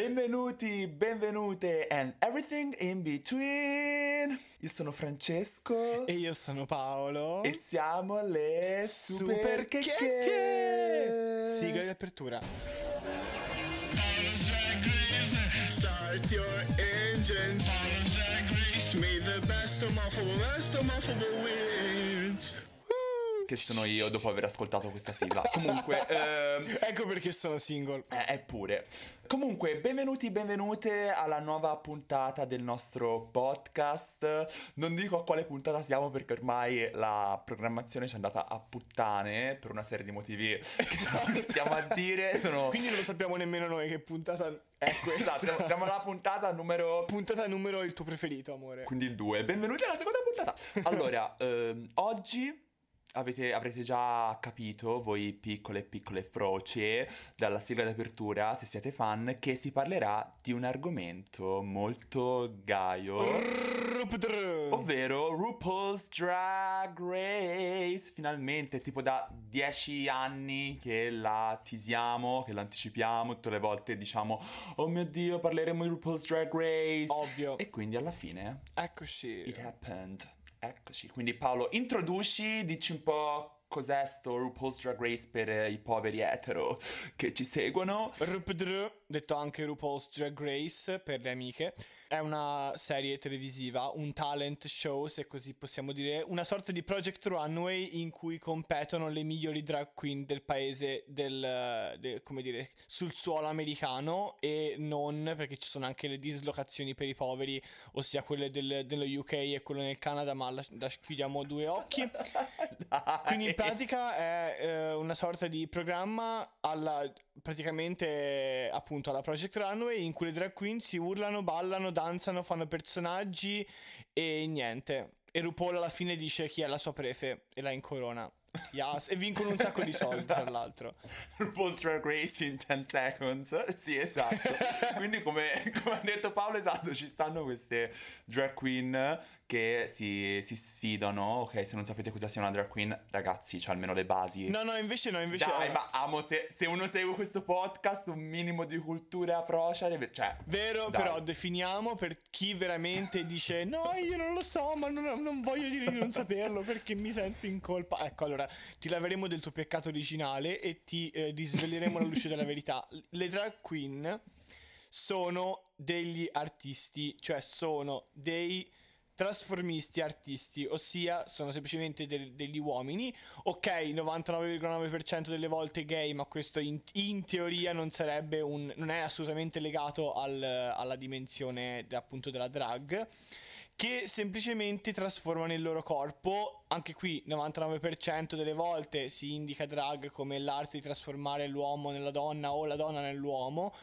Benvenuti, benvenute and everything in between. Io sono Francesco E io sono Paolo. e siamo le super, Super checche. checche! Sigla di apertura. Start your engines. May the best of Muffable, best of wins. Che sono io dopo aver ascoltato questa sigla. Comunque, ehm, Ecco perché sono single. Eh, Eppure. Comunque, benvenuti, benvenute alla nuova puntata del nostro podcast. Non dico a quale puntata siamo perché ormai la programmazione ci è andata a puttane per una serie di motivi che non stiamo a dire. Sono... Quindi non lo sappiamo nemmeno noi che puntata è questa. Esatto, siamo, siamo alla puntata numero... Puntata numero il tuo preferito, amore. Quindi il 2. Benvenuti alla seconda puntata. Allora, ehm, oggi... Avete, avrete già capito, voi piccole e piccole froce, dalla sigla d'apertura, se siete fan, che si parlerà di un argomento molto gaio, ovvero RuPaul's Drag Race. Finalmente, tipo da 10 anni che la tisiamo, che la anticipiamo, tutte le volte diciamo, oh mio Dio, parleremo di RuPaul's Drag Race. Ovvio. E quindi alla fine Eccoci. It happened. Eccoci. Quindi Paolo, introduci, dici un po' cos'è sto RuPaul's Drag Race per eh, i poveri etero che ci seguono. RuPaul, detto anche RuPaul's Drag Race per le amiche, è una serie televisiva, un talent show se così possiamo dire, una sorta di Project Runway in cui competono le migliori drag queen del paese del, del- come dire, sul suolo americano e non perché ci sono anche le dislocazioni per i poveri, ossia quelle del- dello UK e quelle nel Canada, ma la, la chiudiamo due occhi. Quindi in pratica è eh, una sorta di programma alla praticamente appunto alla Project Runway in cui le drag queen si urlano, ballano, danzano, fanno personaggi e niente. E RuPaul alla fine dice chi è la sua prefe e la incorona. Yes. E vincono un sacco di soldi tra l'altro. RuPaul's Drag Race in 10 seconds. Sì, esatto. Quindi come, come ha detto Paolo, esatto, ci stanno queste drag queen che si, si sfidano. Ok, se non sapete cosa sia una drag queen, ragazzi, c'è almeno le basi. No, no, invece no, invece Dai, ma amo, se, se uno segue questo podcast, un minimo di cultura procia, deve- cioè... Vero, dai. però definiamo per chi veramente dice no, io non lo so, ma non, non voglio dire di non saperlo perché mi sento in colpa. Ecco, allora ti laveremo del tuo peccato originale e ti eh, disveleremo la luce della verità. Le drag queen sono degli artisti, cioè sono dei trasformisti artisti, ossia sono semplicemente del- degli uomini. Ok, 99,9% delle volte gay, ma questo in, in teoria non sarebbe un. non è assolutamente legato al- alla dimensione de- appunto della drag. Che semplicemente trasformano il loro corpo. Anche qui, 99% delle volte si indica drag come l'arte di trasformare l'uomo nella donna o la donna nell'uomo.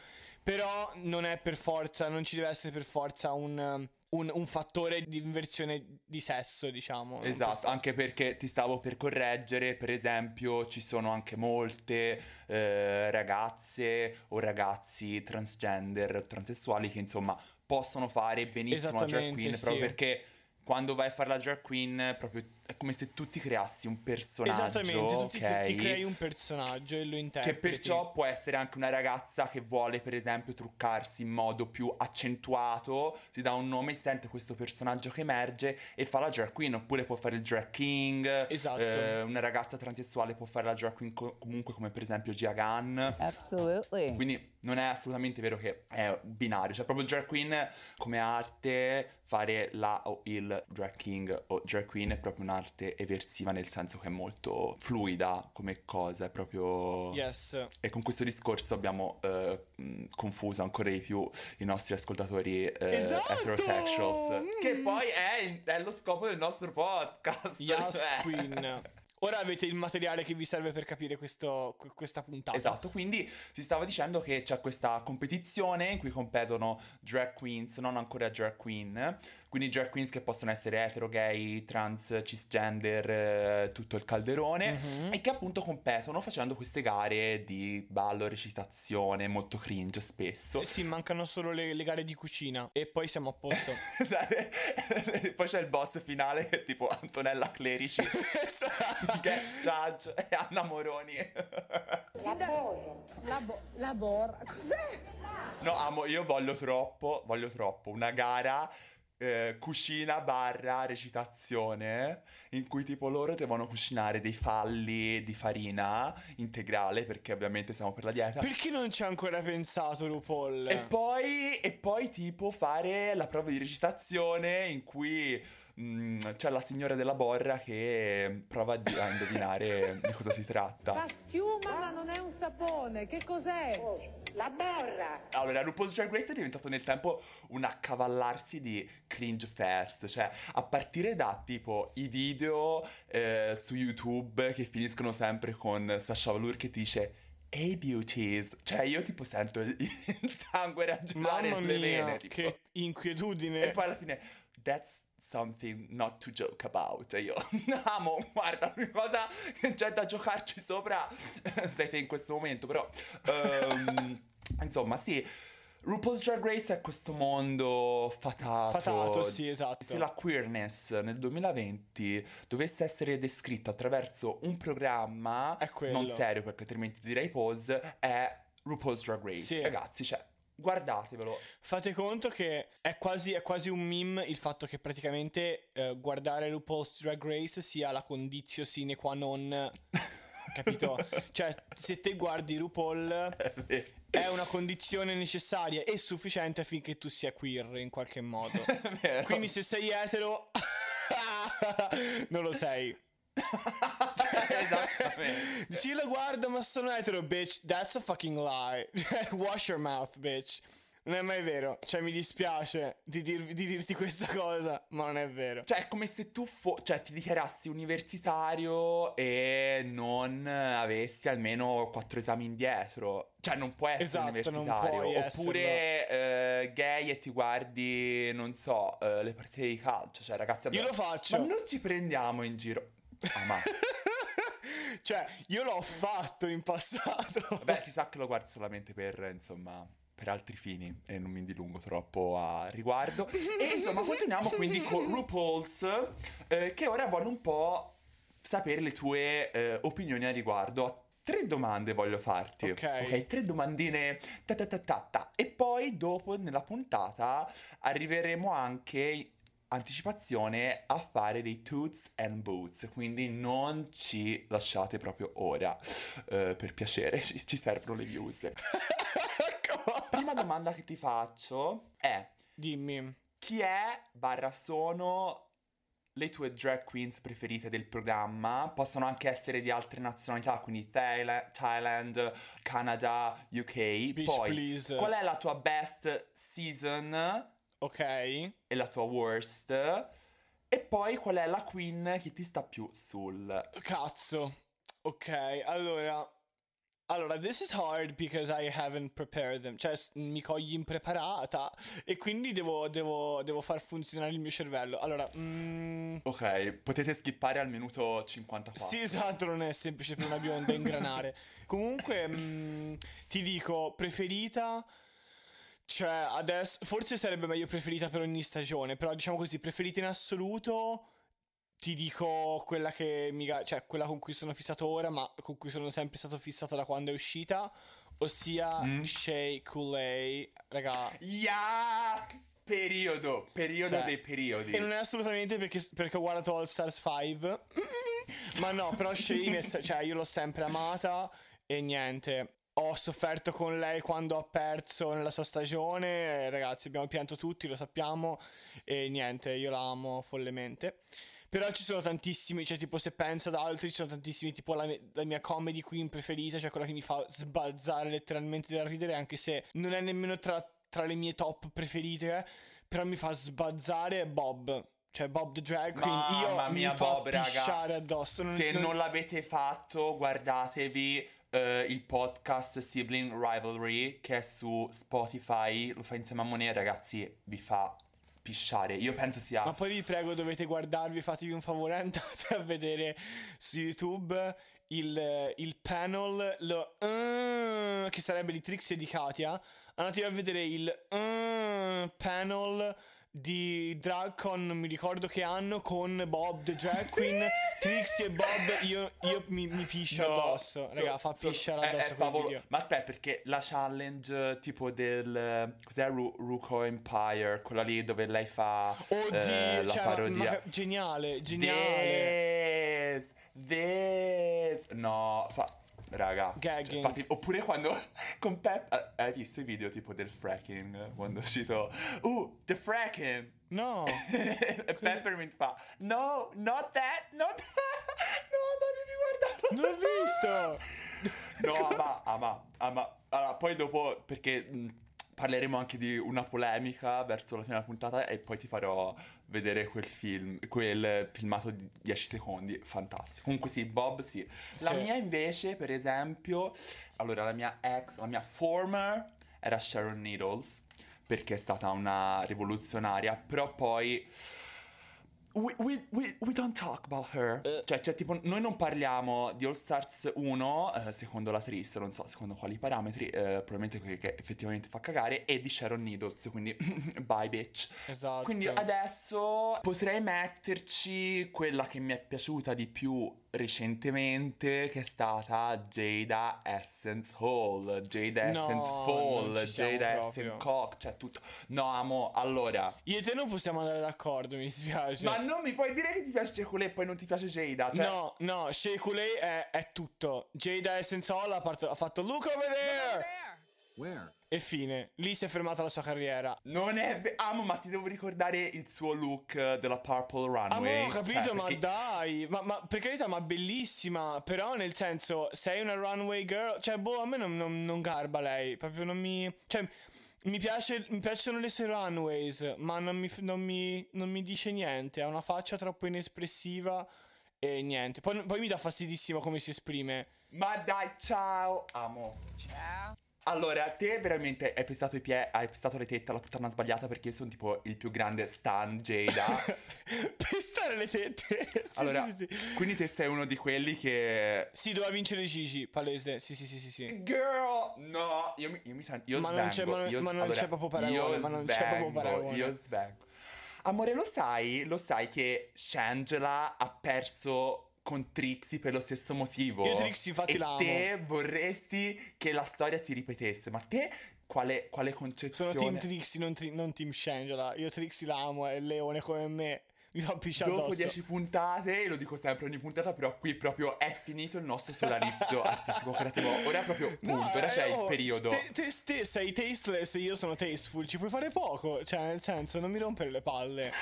Però non è per forza, non ci deve essere per forza un, un- un fattore di inversione di sesso, diciamo. Esatto, per anche perché ti stavo per correggere, per esempio ci sono anche molte eh, ragazze o ragazzi transgender o transessuali che insomma possono fare benissimo la drag queen sì. proprio perché quando vai a fare la drag queen proprio è come se tu ti creassi un personaggio, Esattamente, tu ti, ti crei un personaggio e lo Che interpreti. perciò può essere anche una ragazza che vuole, per esempio, truccarsi in modo più accentuato, si dà un nome, sente questo personaggio che emerge e fa la drag queen, oppure può fare il drag king. Esatto. eh, una ragazza transessuale può fare la drag queen co- comunque come per esempio Gia Gunn. Absolutely. Quindi non è assolutamente vero che è binario, cioè proprio drag queen come arte, fare la o il drag king o drag queen è proprio un'arte eversiva nel senso che è molto fluida come cosa, è proprio... Yes. E con questo discorso abbiamo eh, mh, confuso ancora di più i nostri ascoltatori eh, Esatto! heterosexuals, Mm. che poi è, è lo scopo del nostro podcast. Yes, cioè. Queen. Ora avete il materiale che vi serve per capire questo- que- questa puntata. Esatto, quindi si stava dicendo che c'è questa competizione in cui competono drag queens, non ancora drag queen, quindi drag queens che possono essere etero, gay, trans, cisgender, eh, tutto il calderone, Mhm. e che appunto competono facendo queste gare di ballo, recitazione, molto cringe spesso. Eh Sì, mancano solo le, le gare di cucina e poi siamo a posto. Poi c'è il boss finale, tipo Antonella Clerici, Esatto. guest judge e Anna Moroni. La, bo- la borra, cos'è? No, amo, io voglio troppo, voglio troppo una gara eh, cucina barra recitazione in cui tipo loro devono cucinare dei falli di farina integrale perché ovviamente siamo per la dieta. Perché non ci ha ancora pensato RuPaul? E poi, e poi tipo fare la prova di recitazione in cui mm, c'è la signora della borra che prova di- a indovinare di cosa si tratta. Fa schiuma ma non è un sapone, che cos'è? La borra. Allora, RuPaul's Drag Race è diventato nel tempo un accavallarsi di cringe fest, cioè a partire da tipo i video eh, su YouTube che finiscono sempre con Sasha Velour che ti dice Hey beauties, cioè io tipo sento il, sangue ragionare Mamma nelle mia, vene, tipo. che inquietudine. E poi alla fine, that's something not to joke about. Io, amo, guarda, l'unica cosa che c'è da giocarci sopra siete in questo momento, però... ehm, insomma, sì. RuPaul's Drag Race è questo mondo fatato. Fatato, sì, esatto. Se la queerness nel 2020 dovesse essere descritta attraverso un programma non serio, perché altrimenti direi pause, è RuPaul's Drag Race. Sì. Ragazzi, cioè, guardatevelo. Fate conto che è quasi, è quasi un meme il fatto che praticamente eh, guardare RuPaul's Drag Race sia la condizio sine qua non. Capito? cioè, se te guardi RuPaul è una condizione necessaria e sufficiente affinché tu sia queer in qualche modo. Quindi se sei etero non lo sei. Esattamente. Dici io lo guardo ma sono etero, bitch. That's a fucking lie. Wash your mouth, bitch. Non è mai vero. Cioè, mi dispiace di, dirvi- di dirti questa cosa, ma non è vero. Cioè, è come se tu fo- cioè, ti dichiarassi universitario e non avessi almeno quattro esami indietro. Cioè, non puoi essere Esatto, universitario. puoi Oppure eh, gay e ti guardi, non so, eh, le partite di calcio. Cioè, ragazzi, Io allora- lo faccio. Ma non ci prendiamo in giro. Ah, ma. Cioè, io l'ho fatto in passato. Beh, si sa che lo guardo solamente per, insomma, per altri fini e non mi dilungo troppo a riguardo. E insomma, continuiamo quindi con RuPaul's, eh, che ora vuole un po' sapere le tue eh, opinioni a riguardo. Tre domande voglio farti. Ok. tre domandine ta ta ta ta ta. E poi dopo nella puntata arriveremo anche anticipazione a fare dei toots and boots quindi non ci lasciate proprio ora eh, per piacere ci, ci servono le views prima domanda che ti faccio è Dimmi. chi è barra sono le tue drag queens preferite del programma possono anche essere di altre nazionalità quindi Thaila- Thailand Canada UK Bitch, poi please. qual è la tua best season Ok. e la tua worst. E poi qual è la queen che ti sta più sul. Cazzo. Ok, allora. Allora, this is hard because I haven't prepared them. Cioè, mi cogli impreparata e quindi devo, devo, devo far funzionare il mio cervello. Allora, mm, Ok, potete skippare al minuto 54. sì, esatto, non è semplice per una bionda ingranare. Comunque, mm, ti dico, preferita. Cioè, adesso. Forse sarebbe meglio preferita per ogni stagione. Però, diciamo così, preferita in assoluto. Ti dico quella che mi. Cioè, quella con cui sono fissato ora, ma con cui sono sempre stato fissato da quando è uscita. Ossia Shea Coulee. Raga. Yeah! Periodo, periodo Cioè, dei periodi. E non è assolutamente perché, perché ho guardato All Stars 5. Ma no, però Shane, cioè, io l'ho sempre amata e niente. Ho sofferto con lei quando ha perso nella sua stagione. Ragazzi, abbiamo pianto tutti, lo sappiamo. E niente, io la amo follemente. Però ci sono tantissimi, cioè tipo se penso ad altri ci sono tantissimi, tipo la, mia- la mia comedy queen preferita, cioè quella che mi fa sbalzare letteralmente da ridere, anche se non è nemmeno tra, tra le mie top preferite, eh, però mi fa sbalzare è Bob. Cioè Bob the Drag Queen, Mamma io mia, mi fa Bob, raga. addosso. Non, Se non- non l'avete fatto, guardatevi eh, il podcast Sibling Rivalry che è su Spotify, lo fa insieme a Monet, ragazzi, vi fa pisciare. Io penso sia... Ma poi vi prego, dovete guardarvi, fatevi un favore, andate a vedere su YouTube il, il panel, lo, uh, che sarebbe di Trixie e di Katia. Andate a vedere il uh, panel di drag con non mi ricordo che anno con Bob the drag queen Trixie e Bob io, io mi, mi piscio No, addosso so- raga fa so- pisciare è- addosso è quel favolo- video Ma aspetta, perché la challenge tipo del. Cos'è Ru- Ruko Empire? Quella lì dove lei fa. oddio eh, la cioè, ma- parodia. ma- geniale geniale This, this. No, fa. Raga, Gagging. cioè, infatti- oppure quando con Pep eh, hai visto i video tipo del fracking quando è uscito Uh, the fracking no e Peppermint fa No, not that, not that No, ma devi guardarlo non l'ho visto No, ama, ama, ama. Allora, poi dopo, perché mh, parleremo anche di una polemica verso la fine della puntata e poi ti farò vedere quel film, quel filmato di 10 secondi, fantastico. Comunque sì, Bob sì. La Sì. mia invece, per esempio, allora la mia ex, la mia former era Sharon Needles, perché è stata una rivoluzionaria, però poi... We, we, we, we don't talk about her. Cioè, cioè, tipo, noi non parliamo di All Stars 1, eh, secondo la triste, non so secondo quali parametri, eh, probabilmente quelli che effettivamente fa cagare, e di Sharon Needles, quindi bye bitch. Esatto. Quindi adesso potrei metterci quella che mi è piaciuta di più recentemente, che è stata Jada Essence Hall, Jada No, Essence Fall, Jada proprio. Essence Cock, cioè tutto. No, amo, allora... io e te non possiamo andare d'accordo mi dispiace Ma non mi puoi dire che ti piace Ceculé e poi non ti piace Jada? Cioè, No, no, Shea Coulee è, è tutto. Jada Essence Hall ha, part- ha fatto Look over there! Where? E fine. Lì si è fermata la sua carriera. Non è ve- Amo, ma ti devo ricordare il suo look eh, della Purple Ah, Runway. ma ho capito, Cioè, ma perché- dai. Ma, ma per carità, ma bellissima. Però, nel senso, sei una runway girl. Cioè, boh, a me non, non- non garba lei. Proprio non mi. Cioè, mi, piace, mi piacciono le sue runways, ma non mi, non mi- non mi dice niente. Ha una faccia troppo inespressiva e niente. Poi, poi mi dà fastidissimo come si esprime. Ma dai, ciao, amo. Ciao. Allora, te veramente hai pestato i piedi, hai pestato le tette alla puttana sbagliata perché io sono tipo il più grande stan Jada. Pestare le tette. Sì, allora, sì, sì, quindi te sei uno di quelli che... Sì, doveva vincere Gigi, palese. Sì, sì, sì, sì, sì. Girl, no, io mi, io mi sento, io Ma non c'è- svengo, ma non- io- ma non allora, c'è proprio paragone, ma non c'è proprio svengo, paragone. Io svengo. Amore, lo sai, lo sai che Shangela ha perso con Trixie per lo stesso motivo? Io Trixie, infatti, e la amo. te vorresti che la storia si ripetesse, ma te quale, quale Sono concezione? team Trixie, non, tri- non team Shangela. Io Trixie la amo, è il leone come me. Mi fa pisciare Dopo addosso. 10 puntate, lo dico sempre ogni puntata, però qui proprio è finito il nostro solarizio artistico creativo. Ora è proprio punto, No, ora c'è eh, il oh, periodo. Te, te- te sei tasteless, io sono tasteful. Ci puoi fare poco. Cioè, nel senso, non mi rompere le palle.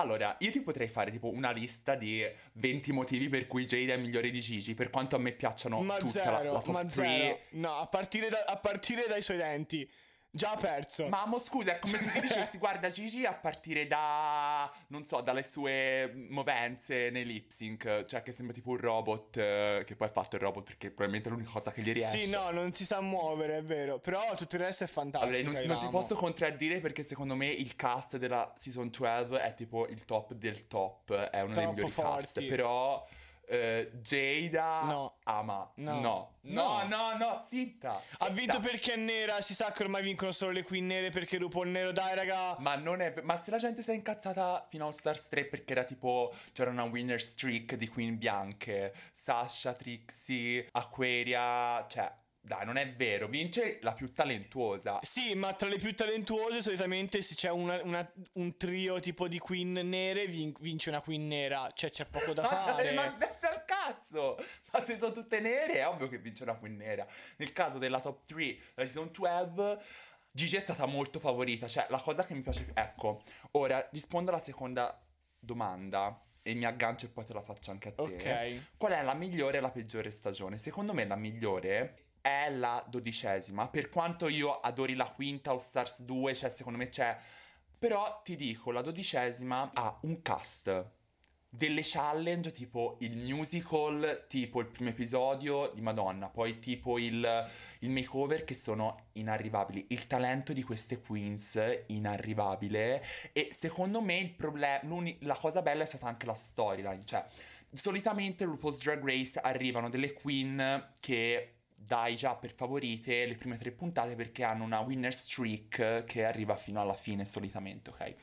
Allora, io ti potrei fare tipo una lista di 20 motivi per cui Jade è migliore di Gigi, per quanto a me piacciono ma tutta zero, la, la top ma 3. zero. No, a partire, da- a partire dai suoi denti. Già perso. Ma mo scusa, è come se ti dicessi guarda Gigi a partire da, non so, dalle sue movenze nei lip sync, cioè che sembra tipo un robot, eh, che poi ha fatto il robot perché probabilmente è l'unica cosa che gli riesce. Sì, no, non si sa muovere, è vero. Però tutto il resto è fantastico. Allora, non, non ti posso contraddire perché secondo me il cast della season 12 è tipo il top del top, è uno dei Troppo migliori cast, forti. però eh, Jada No. ama. No. No. No, no, no, zitta. Ha zitta. vinto perché è nera. Si sa che ormai vincono solo le queen nere perché RuPaul nero. Dai, raga. Ma non è. Ma se la gente si è incazzata fino a All Stars 3 perché era tipo. C'era una winner streak di queen bianche. Sasha, Trixie, Aquaria. Cioè, dai, non è vero. Vince la più talentuosa. Sì, ma tra le più talentuose solitamente se c'è una- una- un trio tipo di queen nere vin- vince una queen nera. Cioè c'è poco da fare. ma al cazzo! Ma se sono tutte nere, è ovvio che vince una queen nera. Nel caso della top 3, la season 12, Gigi è stata molto favorita. Cioè, la cosa che mi piace. Ecco, ora rispondo alla seconda domanda. E mi aggancio e poi te la faccio anche a te. Ok. Qual è la migliore e la peggiore stagione? Secondo me la migliore è la dodicesima. Per quanto io adori la quinta All Stars 2, cioè secondo me c'è... Però ti dico, la dodicesima ha un cast delle challenge tipo il musical, tipo il primo episodio di Madonna, poi tipo il, il makeover che sono inarrivabili. Il talento di queste queens inarrivabile e secondo me il problema, la cosa bella è stata anche la storyline, cioè solitamente RuPaul's Drag Race arrivano delle queen che dai già per favorite le prime tre puntate perché hanno una winner streak che arriva fino alla fine solitamente, ok?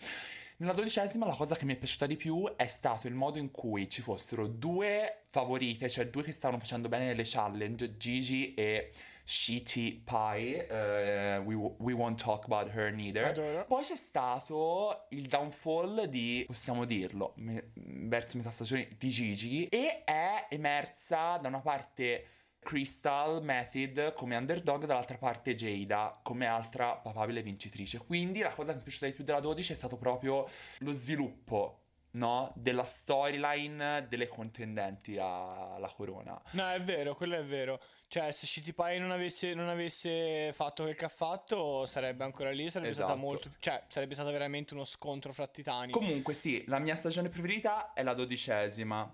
Nella dodicesima la cosa che mi è piaciuta di più è stato il modo in cui ci fossero due favorite, cioè due che stavano facendo bene nelle challenge, Gigi e Shitty Pie, uh, we, we won't talk about her neither. Adoro. Poi c'è stato il downfall di, possiamo dirlo, me, verso metà stagione di Gigi e è emersa da una parte Crystal Method come underdog, dall'altra parte Jada come altra papabile vincitrice. Quindi la cosa che mi è piaciuta di più della 12 è stato proprio lo sviluppo no? della storyline delle contendenti alla corona. No, è vero, quello è vero. Cioè, se Shitty Pie non avesse, non avesse fatto quel che ha fatto, sarebbe ancora lì. Sarebbe Esatto. stata molto. Cioè, sarebbe stato veramente uno scontro fra titani. Comunque sì, la mia stagione preferita è la dodicesima.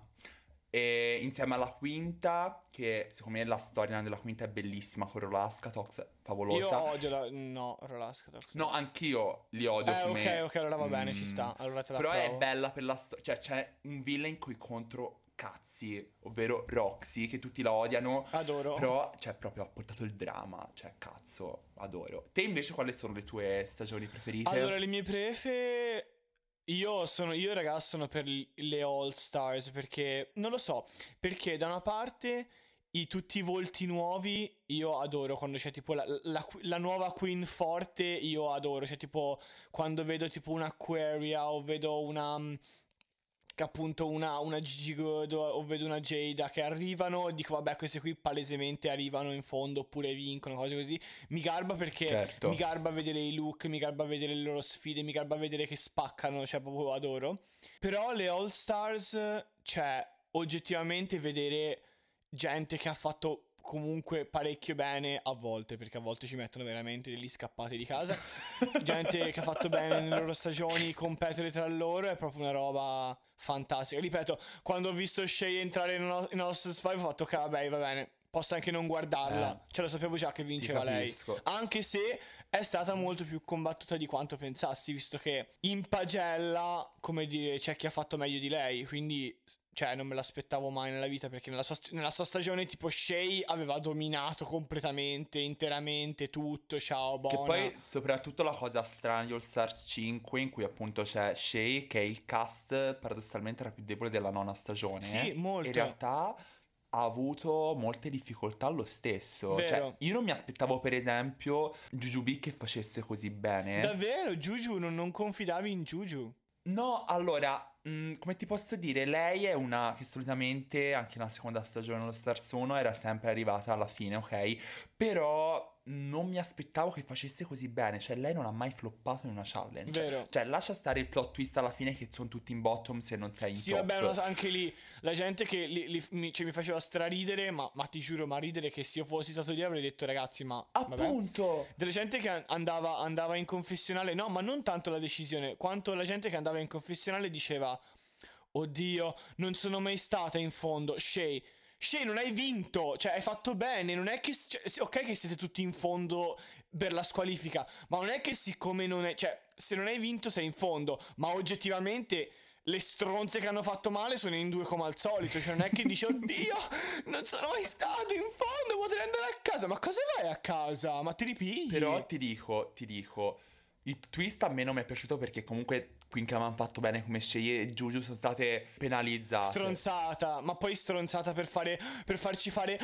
E insieme alla quinta, che secondo me la storia della quinta è bellissima, con Rolasca, Tox, favolosa. Io odio la. No, Rolasca. No, anch'io li odio Eh, come... ok, ok, allora va bene, ci Mm. sta. Allora te la Però è approvo. bella per la storia. Cioè, c'è un villain qui contro cazzi, ovvero Roxy, che tutti la odiano. Adoro. Però, cioè, proprio ha portato il dramma. Cioè, cazzo, adoro. Te invece quali sono le tue stagioni preferite? Allora, le mie prefe. Io sono, io ragazzi sono per le All Stars perché non lo so, perché da una parte i, tutti i volti nuovi io adoro quando c'è tipo la, la- la nuova Queen forte io adoro, cioè tipo quando vedo tipo una Aquaria o vedo una mm, che appunto una, una Gigi Good o, o vedo una Jada che arrivano e dico vabbè queste qui palesemente arrivano in fondo oppure vincono cose così. Mi garba perché Certo. mi garba vedere i look mi garba vedere le loro sfide mi garba vedere che spaccano cioè proprio adoro. Però le All Stars cioè oggettivamente vedere gente che ha fatto comunque parecchio bene a volte perché a volte ci mettono veramente degli scappati di casa. Gente che ha fatto bene nelle loro stagioni competere tra loro è proprio una roba fantastica ripeto quando ho visto Shay entrare in All in All Stars 5 ho fatto ok vabbè va bene posso anche non guardarla. Eh. cioè lo sapevo già che vinceva lei. anche se è stata molto più combattuta di quanto pensassi visto che in pagella come dire c'è chi ha fatto meglio di lei. Quindi cioè, non me l'aspettavo mai nella vita perché nella sua, nella sua stagione, tipo, Shay aveva dominato completamente, interamente tutto. Ciao, buona. Che poi soprattutto la cosa strana di All Stars 5 in cui appunto c'è Shay che è il cast paradossalmente era più debole della nona stagione. Sì, molto. In realtà ha avuto molte difficoltà lo stesso. Cioè, io non mi aspettavo per esempio Jujubi che facesse così bene. Davvero, Juju, non, non confidavi in Juju? No, allora, mh, come ti posso dire, lei è una che solitamente anche nella seconda stagione dello Stars 1 era sempre arrivata alla fine, ok? Però non mi aspettavo che facesse così bene, cioè lei non ha mai floppato in una challenge. Vero. Cioè, lascia stare il plot twist alla fine che sono tutti in bottom se non sei in Sì, top. vabbè, lo so, anche lì la gente che li- li- mi, cioè, mi faceva straridere, ma, ma ti giuro, ma ridere che se io fossi stato lì avrei detto ragazzi, ma... vabbè. Appunto. Della gente che an- andava, andava in confessionale, no, ma non tanto la decisione, quanto la gente che andava in confessionale diceva, oddio, non sono mai stata in fondo, Shay. Shay, non hai vinto, cioè hai fatto bene, non è che... cioè, ok che siete tutti in fondo per la squalifica, ma non è che siccome non è... Cioè, se non hai vinto sei in fondo, ma oggettivamente... Le stronze che hanno fatto male sono in due come al solito. Cioè, non è che dici, oddio, non sono mai stato in fondo, potrei andare a casa. Ma cosa vai a casa? Ma ti ripigli? Però ti dico, ti dico, il twist a me non mi è piaciuto perché comunque Queen che avevano fatto bene come Shay e Juju sono state penalizzate. Stronzata, ma poi stronzata per fare. per farci fare.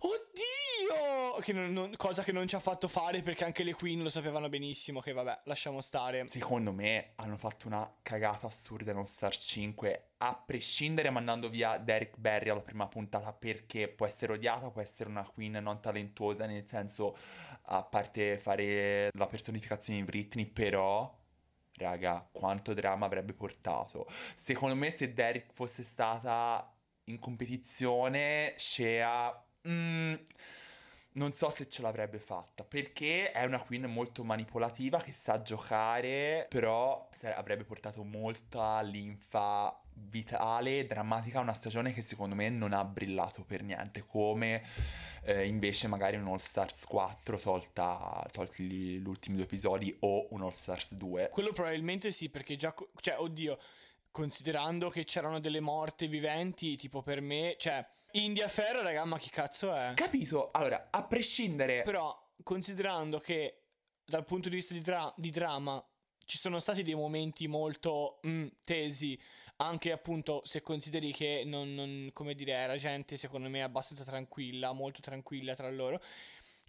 Oddio! Che non- non- cosa che non ci ha fatto fare perché anche le Queen lo sapevano benissimo. Che vabbè, lasciamo stare. Secondo me hanno fatto una cagata assurda in Star 5, a prescindere mandando via Derek Barry alla prima puntata perché può essere odiata, può essere una queen non talentuosa, nel senso, a parte fare la personificazione di Britney, però... Raga, quanto dramma avrebbe portato. Secondo me se Derek fosse stata in competizione, Shea... mm, non so se ce l'avrebbe fatta perché è una queen molto manipolativa che sa giocare, però avrebbe portato molta linfa vitale, drammatica a una stagione che secondo me non ha brillato per niente, come eh, invece magari un All Stars 4 tolta, tolti gli ultimi due episodi o un All Stars 2. Quello probabilmente sì, perché già, co- cioè, oddio, considerando che c'erano delle morte viventi, tipo per me, cioè, India Ferro, raga, ma chi cazzo è? Capito? Allora, a prescindere... Però, considerando che dal punto di vista di, dra- di dramma ci sono stati dei momenti molto mm, tesi, anche appunto se consideri che non, non- come dire, era gente secondo me abbastanza tranquilla, molto tranquilla tra loro.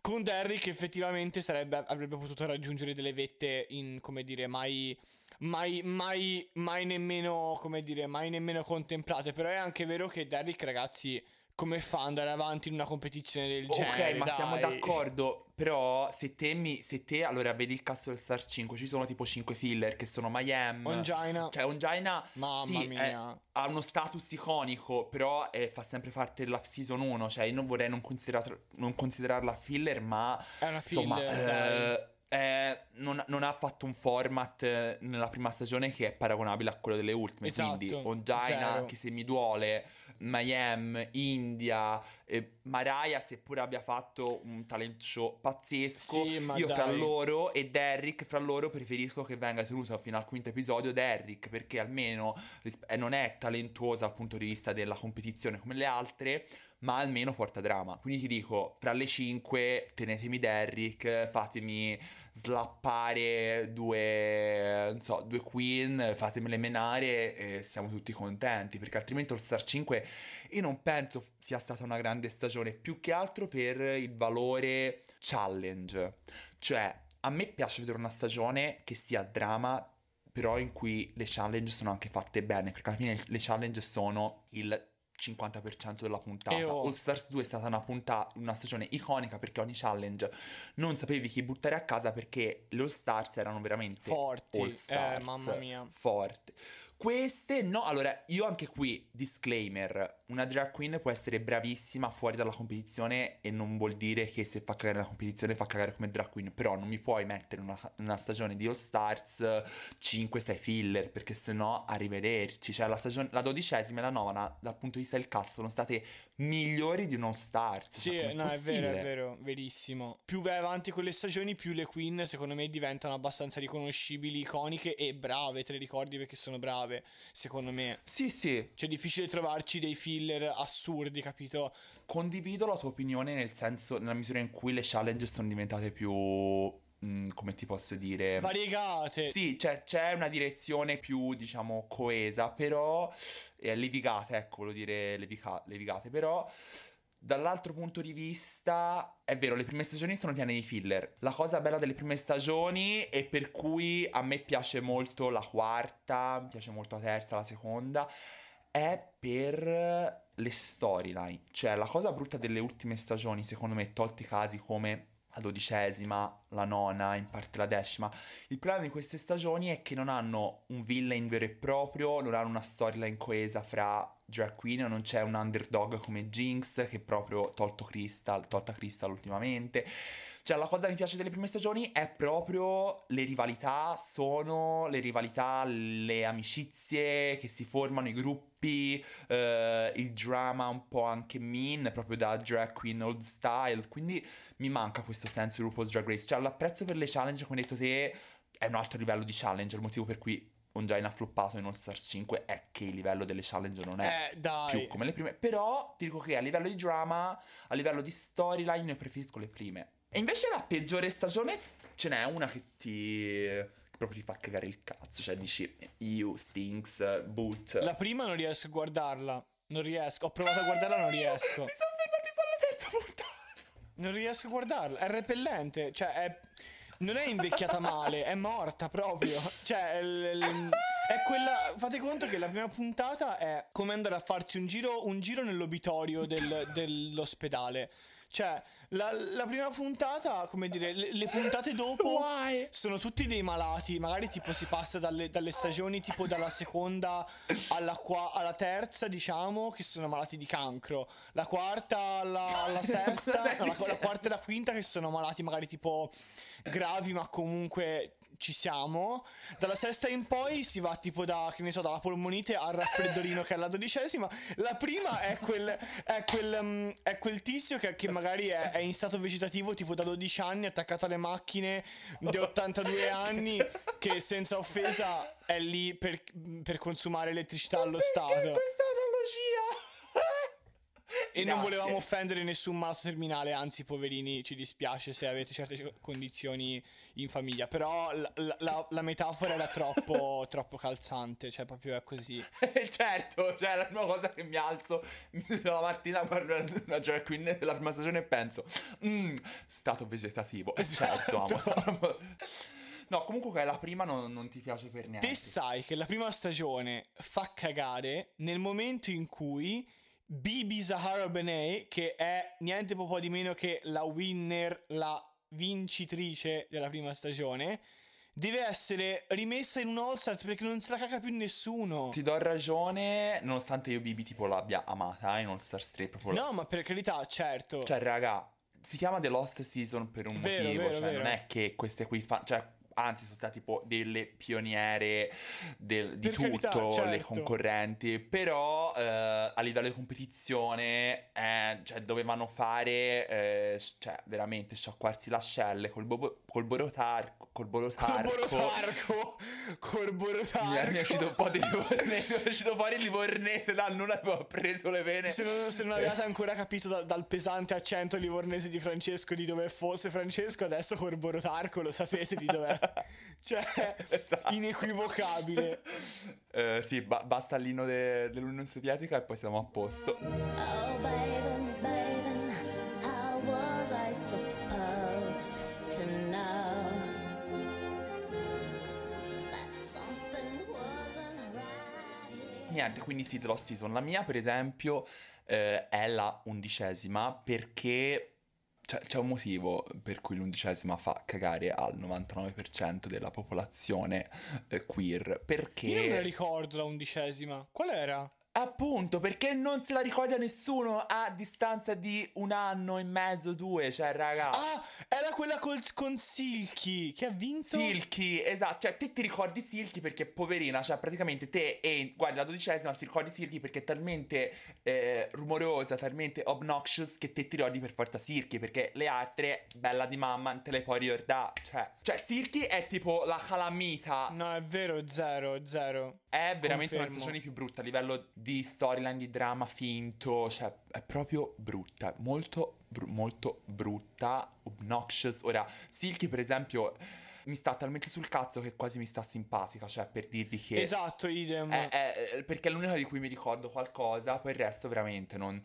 Con Derrick effettivamente sarebbe, avrebbe potuto raggiungere delle vette in, come dire, mai, mai, mai, mai nemmeno, come dire, mai nemmeno contemplate. Però è anche vero che Derrick, ragazzi, come fa ad andare avanti in una competizione del genere? Ok, ma siamo dai? d'accordo. Però se te, mi, se te allora vedi il cast del Star 5, ci sono tipo 5 filler che sono Miami. Ongina. Cioè, Ongina Mamma sì, mia. è- ha uno status iconico, però eh, fa sempre parte della season 1. Cioè, io non vorrei non, considerar- non considerarla filler, ma È una insomma, filler, dai. Eh, non, non ha fatto un format eh, nella prima stagione che è paragonabile a quello delle ultime. Esatto, Quindi, Ongina, zero. che se mi duole, Miami, India, eh, Mariah, seppure abbia fatto un talent show pazzesco, Sì, io fra dai. loro e Derrick, fra loro preferisco che venga tenuto fino al quinto episodio Derrick, perché almeno ris- eh, non è talentuosa dal punto di vista della competizione come le altre, ma almeno porta drama. Quindi ti dico, fra le cinque tenetemi Derrick, fatemi slappare due, non so, due queen, fatemele menare e siamo tutti contenti, perché altrimenti All Star 5 io non penso sia stata una grande stagione, più che altro per il valore challenge. Cioè, a me piace vedere una stagione che sia drama, però in cui le challenge sono anche fatte bene, perché alla fine le challenge sono il 50% della puntata. Oh. All Stars 2 è stata una, punta- una stagione iconica perché ogni challenge non sapevi chi buttare a casa perché le All Stars erano veramente Forti, All eh, Stars, mamma mia. forti. Queste no, allora io anche qui, disclaimer, una drag queen può essere bravissima fuori dalla competizione e non vuol dire che se fa cagare la competizione fa cagare come drag queen, però non mi puoi mettere in una, una stagione di All Stars 5-6 filler perché sennò arrivederci, cioè la, stagione, la dodicesima e la nona dal punto di vista del cast sono state migliori di un All Stars. Sì, Cioè, no, è vero, è vero, verissimo. Più vai avanti con le stagioni, più le queen, secondo me, diventano abbastanza riconoscibili, iconiche e brave. Te le ricordi perché sono brave, secondo me. Sì, sì, Cioè, è difficile trovarci dei filler assurdi, capito? Condivido la tua opinione nel senso, nella misura in cui le challenge sono diventate più, mm, come ti posso dire... Variegate. Sì, cioè, c'è una direzione più, diciamo, coesa, però... eh, levigate, ecco, volevo dire levica- levigate, però... Dall'altro punto di vista, è vero, le prime stagioni sono piene di filler. La cosa bella delle prime stagioni e per cui a me piace molto la quarta, mi piace molto la terza, la seconda, è per le storyline. Cioè, la cosa brutta delle ultime stagioni, secondo me, tolti casi come la dodicesima, la nona, in parte la decima, il problema di queste stagioni è che non hanno un villain vero e proprio, non hanno una storyline coesa fra drag queen, non c'è un underdog come Jinx, che proprio tolto Crystal, tolta Crystal ultimamente. Cioè, la cosa che mi piace delle prime stagioni è proprio le rivalità, sono le rivalità, le amicizie che si formano, i gruppi, eh, il drama un po' anche mean, proprio da drag queen old style. Quindi mi manca questo senso di RuPaul's Drag Race. Cioè, l'apprezzo per le challenge, come hai detto te, è un altro livello di challenge. Il motivo per cui Ongina ha floppato in All Star 5 è che il livello delle challenge non è Eh, più come le prime. Però ti dico che a livello di drama, a livello di storyline, io preferisco le prime. E invece la peggiore stagione ce n'è una che ti. proprio ti fa cagare il cazzo. Cioè dici, you, Stinks, Boot. La prima non riesco a guardarla. Non riesco. Ho provato a guardarla, non riesco. Mi sono fermato alla terza puntata. Non riesco a guardarla. È repellente. Cioè, è. Non è invecchiata male, è morta proprio. Cioè, il- è quella. Fate conto che la prima puntata è come andare a farsi un giro, un giro nell'obitorio del- dell'ospedale. Cioè, la, la prima puntata, come dire, le, le puntate dopo sono tutti dei malati. Magari tipo si passa dalle, dalle stagioni tipo dalla seconda alla, qua- alla terza, diciamo, che sono malati di cancro. La quarta alla, alla sesta, no, la, la quarta e la quinta che sono malati magari tipo gravi, ma comunque ci siamo. Dalla sesta in poi si va tipo da, che ne so, dalla polmonite al raffreddorino che è la dodicesima. La prima è quel, è quel, mm, è quel tizio che, che magari è, è in stato vegetativo tipo da 12 anni, attaccato alle macchine di 82 anni, che senza offesa è lì per, per consumare elettricità allo Stato. E non Grazie. volevamo offendere nessun malato terminale, anzi, poverini, ci dispiace se avete certe condizioni in famiglia. Però la, la- la- metafora era troppo, troppo calzante, cioè proprio è così. certo, cioè la prima cosa che mi alzo la mattina guardo una drag queen della prima stagione e penso, "Mm, stato vegetativo. Certo, amo. No, comunque la prima non, non ti piace per niente. Te sai che la prima stagione fa cagare nel momento in cui Bibi Zahara Benet, che è niente po' di meno che la winner, la vincitrice della prima stagione, deve essere rimessa in un All perché non se la caga più nessuno. Ti do ragione, nonostante io Bibi tipo l'abbia amata in All Star 3 proprio. No, ma per carità, certo. Cioè, raga, si chiama The Lost Season per un Vero, motivo. vero, cioè, vero. non è che queste qui fanno. Cioè, anzi, sono state tipo delle pioniere del- di Per carità, tutto, le certo. concorrenti. Però eh, a livello di competizione, eh, cioè, dovevano fare, eh, cioè, veramente sciacquarsi le ascelle col, bobo- col borotarco. Col borotarco. Corborotarco. Corborotarco. Mi è, mi è uscito un po' di livornese, mi è uscito fuori il livornese dal nulla, avevo preso le vene. Se non, se non avevate ancora capito da- dal pesante accento livornese di Francesco di dove fosse Francesco, adesso Corborotarco lo sapete di dov'è. Cioè, Esatto. inequivocabile. Eh, sì, ba- basta l'inno de- dell'Unione Sovietica e poi siamo a posto. Oh, baby, baby, how was I supposed to know right? Niente, quindi sì, Lost Season. La mia, per esempio, eh, è la undicesima perché cioè, c'è un motivo per cui l'undicesima fa cagare al 99% della popolazione eh, queer. Perché... Io non ricordo la undicesima. Qual era? Appunto, perché non se la ricorda nessuno a distanza di un anno e mezzo, due, cioè raga. Ah, era quella col, con Silky che ha vinto. Silky, esatto, cioè te ti ricordi Silky perché poverina, cioè praticamente te e guardi la dodicesima ti ricordi Silky perché è talmente eh, rumorosa, talmente obnoxious che te ti ricordi per forza Silky perché le altre, bella di mamma, non te le puoi ricordare, cioè, cioè Silky è tipo la calamita, No, è vero, zero, zero. è veramente una confermo. stagione più brutta a livello di storyline, di drama finto, cioè è proprio brutta, molto, bru- molto brutta, obnoxious. Ora, Silky per esempio mi sta talmente sul cazzo che quasi mi sta simpatica, cioè per dirvi che... Esatto, idem. è- è- perché è l'unica di cui mi ricordo qualcosa, poi il resto veramente non...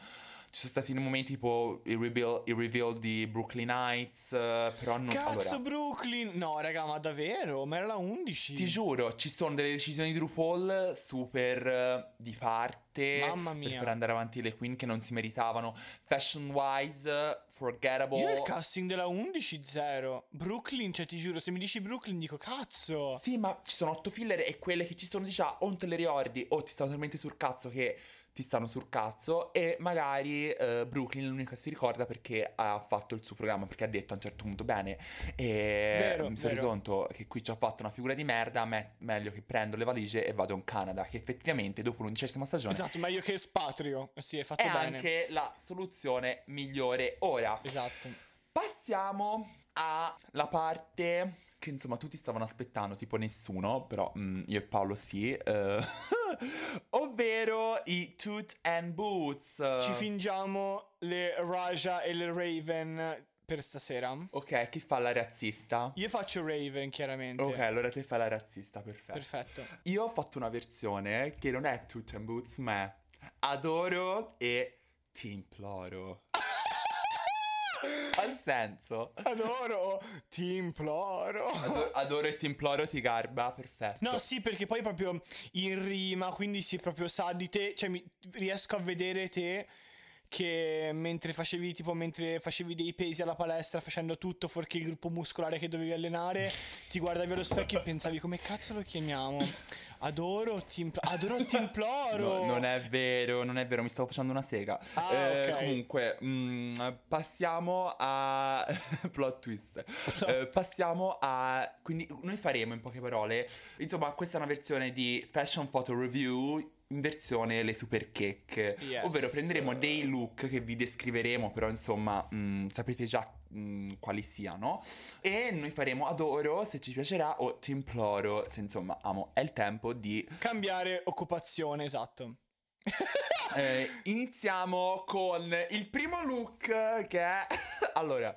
Ci sono stati momenti tipo il reveal, il reveal di Brooklyn Heights, eh, però non... Cazzo, allora, Brooklyn. No, raga, ma davvero? Ma era la 11. ti giuro, ci sono delle decisioni di RuPaul super eh, di parte Mamma per mia. far andare avanti le queen che non si meritavano. Fashion wise, forgettable. Io il casting della 11 zero. Brooklyn, cioè ti giuro, se mi dici Brooklyn dico cazzo. Sì, ma ci sono otto filler e quelle che ci sono diciamo o non te le ricordi o ti stanno talmente sul cazzo che ti stanno sul cazzo e magari eh, Brooklyn è l'unica che si ricorda perché ha fatto il suo programma perché ha detto a un certo punto bene e Vero, mi sono reso conto che qui ci ho fatto una figura di merda me- meglio che prendo le valigie e vado in Canada che effettivamente dopo l'undicesima stagione Esatto, meglio che espatrio. Eh Sì, è fatto è bene. anche la soluzione migliore ora Esatto. Passiamo alla parte che insomma tutti stavano aspettando, tipo nessuno, però mm, io e Paolo sì, eh, ovvero i Toot and Boots. Ci fingiamo le Raja e le Raven per stasera. ok, chi fa la razzista? Io faccio Raven, chiaramente. Ok, allora te fai la razzista, perfetto. Perfetto. Io ho fatto una versione che non è Toot and Boots, ma è Adoro e Ti imploro. Al senso. Adoro, ti imploro. Adoro, adoro e ti imploro, ti garba, perfetto. No, sì, perché poi proprio in rima, quindi si proprio sa di te, cioè mi, riesco a vedere te che mentre facevi tipo mentre facevi dei pesi alla palestra facendo tutto fuorché il gruppo muscolare che dovevi allenare ti guardavi allo specchio e pensavi come cazzo lo chiamiamo adoro ti, impl- adoro ti imploro No, non è vero, non è vero, mi stavo facendo una sega. Ah, Eh, ok. Comunque, mm, passiamo a. plot twist. Eh, passiamo a. Quindi, noi faremo in poche parole. Insomma, questa è una versione di Fashion Photo Review. In versione le super cake, Yes. ovvero prenderemo dei look che vi descriveremo, però insomma mm, sapete già mm, quali siano. E noi faremo adoro se ci piacerà o ti imploro se insomma amo. È il tempo di cambiare occupazione esatto Eh, iniziamo con il primo look che è... allora,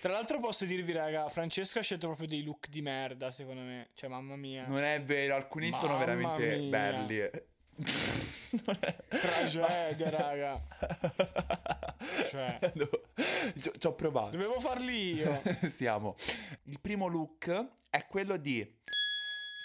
tra l'altro posso dirvi raga Francesco ha scelto proprio dei look di merda secondo me cioè mamma mia non è vero, alcuni sono Mamma veramente mia. belli. Tragedia raga Cioè. No, ci ho provato. dovevo farli io Siamo. Il primo look è quello di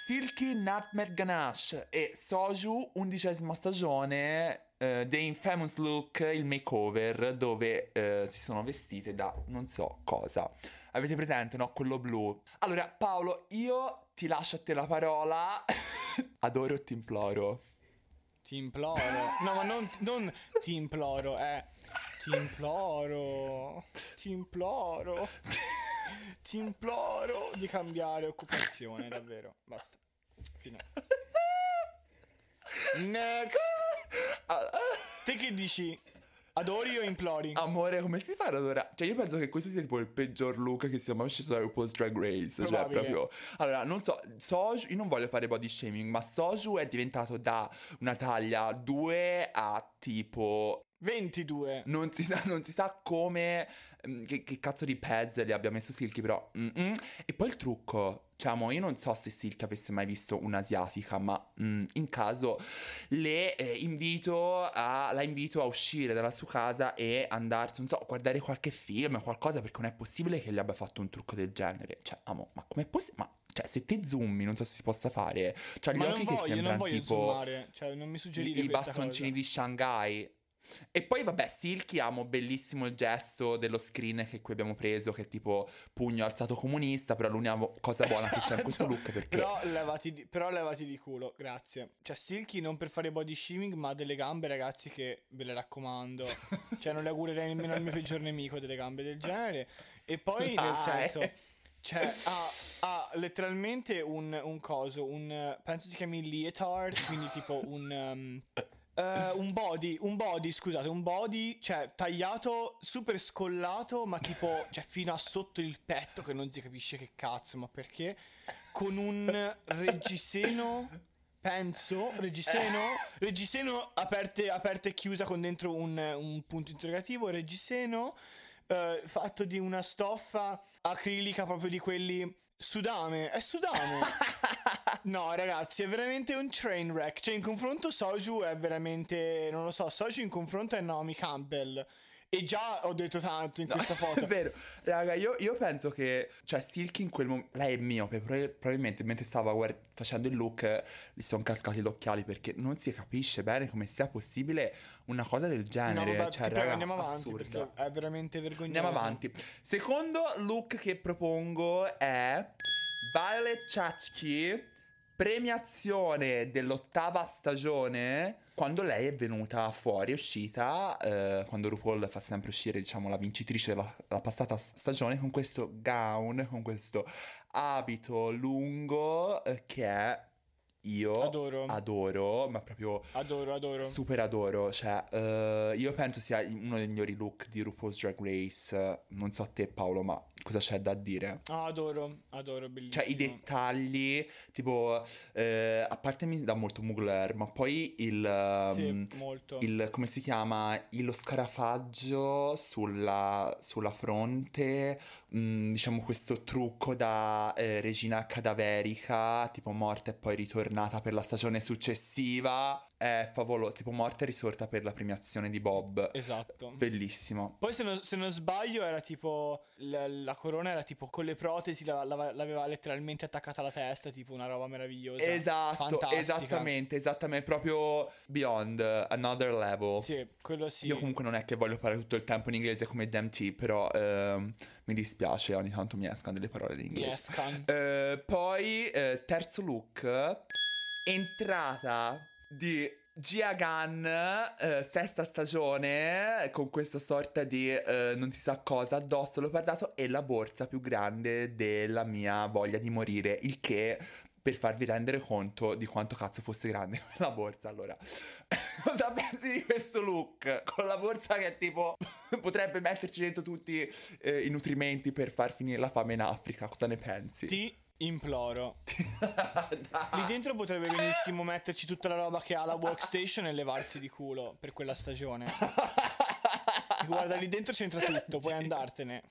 Silky Nutmeg Ganache e Soju, undicesima stagione, eh, The Infamous Look, il makeover, dove eh, si sono vestite da non so cosa. Avete presente, no? Quello blu. Allora, Paolo, io ti lascio a te la parola. Adoro e ti imploro. Ti imploro. No, ma non, non ti imploro, eh. Ti imploro. Ti imploro. Ti imploro di cambiare occupazione, davvero. Basta. Fine. Next. Te che dici? Adori o implori? Amore, come si fa ad adorare? Cioè, io penso che questo sia tipo il peggior look che sia mai uscito da RuPaul's Drag Race. Cioè, Probabile. proprio. Allora, non so, Soju, io non voglio fare body shaming, ma Soju è diventato da una taglia 2 a tipo. 22. Non si sa, non si sa come. mm, Che, che cazzo di pez le abbia messo Silky, però. mm-mm. E poi il trucco. Cioè, mo, io non so se Silky avesse mai visto un'asiatica, ma mm, in caso le eh, invito a. La invito a uscire dalla sua casa e andarsi, non so, a guardare qualche film, qualcosa, perché non è possibile che le abbia fatto un trucco del genere. Cioè, amo, ma com'è possibile? Ma. Cioè, se te zoomi, non so se si possa fare. Cioè, gli Ma occhi non che voglio, non sembrano voglio tipo zoomare. Cioè, non mi suggerire i bastoncini cosa. di Shanghai. E poi vabbè, Silky amo bellissimo il gesto dello screen che qui abbiamo preso, che è tipo pugno alzato comunista, però l'unica cosa buona che c'è in questo look perché... Però levati, di, però levati di culo, grazie. Cioè, Silky non per fare body shaming, ma delle gambe, ragazzi, che ve le raccomando. cioè, non le augurerei nemmeno al mio peggior nemico delle gambe del genere. E poi, nel senso, cioè, ha, ha letteralmente un, un coso, un, penso si chiami leotard, quindi tipo un... um, eh, un body, un body, scusate, un body, cioè tagliato, super scollato, ma tipo, cioè fino a sotto il petto, che non si capisce che cazzo, ma perché? Con un reggiseno, penso, reggiseno, reggiseno aperte, aperta e chiusa con dentro un, un punto interrogativo, reggiseno eh, fatto di una stoffa acrilica proprio di quelli... Sudame, è sudame. No, ragazzi, è veramente un train wreck. Cioè, in confronto Soju è veramente. Non lo so, Soju in confronto è Naomi Campbell. E già ho detto tanto in questa foto. È vero, raga, io, io penso che, cioè, Silky in quel momento, lei è miope, pro- probabilmente mentre stava guard- facendo il look gli sono cascati gli occhiali perché non si capisce bene come sia possibile una cosa del No, genere. vabbè, cioè, raga, andiamo avanti assurda. perché è veramente vergognoso. Andiamo avanti. Secondo look che propongo è Violet Chachki, premiazione dell'ottava stagione, quando lei è venuta fuori, è uscita, eh, quando RuPaul fa sempre uscire, diciamo, la vincitrice della, passata stagione con questo gown, con questo abito lungo eh, che è io Adoro. adoro, ma proprio Adoro, adoro. Super adoro, cioè, eh, io penso sia uno dei migliori look di RuPaul's Drag Race. Non so te, Paolo, ma cosa c'è da dire? Ah, adoro, adoro, bellissimo. Cioè, i dettagli, tipo, eh, a parte mi dà molto Mugler, ma poi il. Sì, um, molto. il come si chiama? Il- Lo scarafaggio sulla, sulla fronte mm, diciamo, questo trucco da eh, regina cadaverica, tipo morta e poi ritornata per la stagione successiva. È favoloso, tipo morta e risorta per la premiazione di Bob. Esatto. Bellissimo. Poi se non, se non sbaglio era tipo la, la corona era tipo con le protesi la- la- l'aveva letteralmente attaccata alla testa, tipo una roba meravigliosa. Esatto, Fantastica. esattamente, esattamente, proprio beyond, another level. Sì, quello sì. Io comunque non è che voglio parlare tutto il tempo in inglese come DMT, però ehm, mi dispiace, ogni tanto mi escano delle parole in inglese. escano. Eh, poi, eh, terzo look, entrata di Gia Gunn, eh, sesta stagione, con questa sorta di eh, non si sa cosa addosso, leopardato e la borsa più grande della mia voglia di morire, il che per farvi rendere conto di quanto cazzo fosse grande quella borsa. Allora, cosa pensi di questo look? Con la borsa che tipo potrebbe metterci dentro tutti eh, i nutrimenti per far finire la fame in Africa, cosa ne pensi? Ti imploro. Lì dentro potrebbe benissimo metterci tutta la roba che ha la workstation e levarsi di culo per quella stagione. Guarda, lì dentro c'entra tutto, puoi andartene.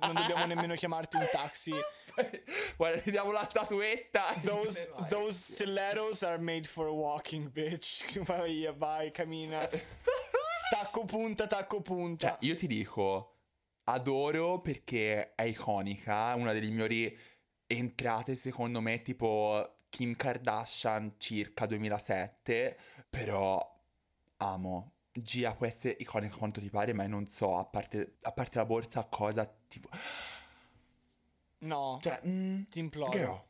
Non dobbiamo nemmeno chiamarti un taxi. Guarda, ti diamo la statuetta. Those, those stilettos are made for walking, bitch. Vai via, vai, cammina. Tacco punta, tacco punta. Cioè, io ti dico, adoro perché è iconica, una delle migliori entrate secondo me, tipo Kim Kardashian circa 2007, però amo. Gia può essere iconica quanto ti pare, ma non so, a parte, a parte la borsa, cosa tipo... No, Cioè, mm, ti imploro. girl.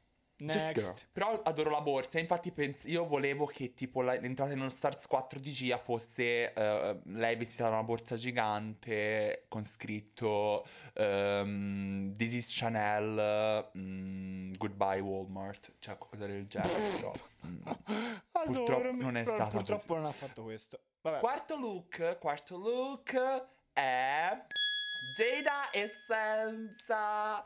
Next. Però adoro la borsa, infatti pens- io volevo che tipo la- l'entrata in uno Stars 4 di Gia fosse eh, lei vestita da una borsa gigante con scritto ehm, This is Chanel, mm, Goodbye Walmart, cioè qualcosa del genere. però, mm. Purtroppo non è però stata Purtroppo così. non ha fatto questo. Vabbè. Quarto look, quarto look è Jada Essenza.